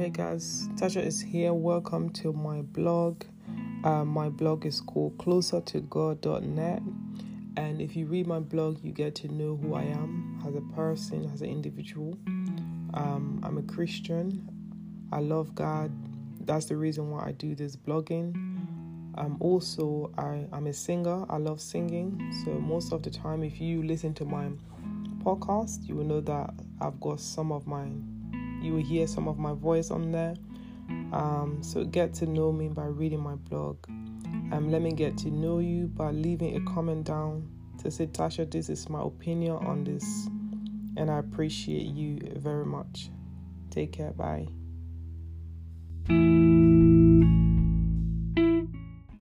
Hey guys, Tasha is here. Welcome to my blog. Uh, my blog is called closertogod.net. And if you read my blog, you get to know who I am as a person, as an individual. Um, I'm a Christian. I love God. That's the reason why I do this blogging. Um, also, I, I'm a singer. I love singing. So, most of the time, if you listen to my podcast, you will know that I've got some of my you will hear some of my voice on there. Um, so get to know me by reading my blog. Um, let me get to know you by leaving a comment down to say, Tasha, this is my opinion on this, and I appreciate you very much. Take care. Bye.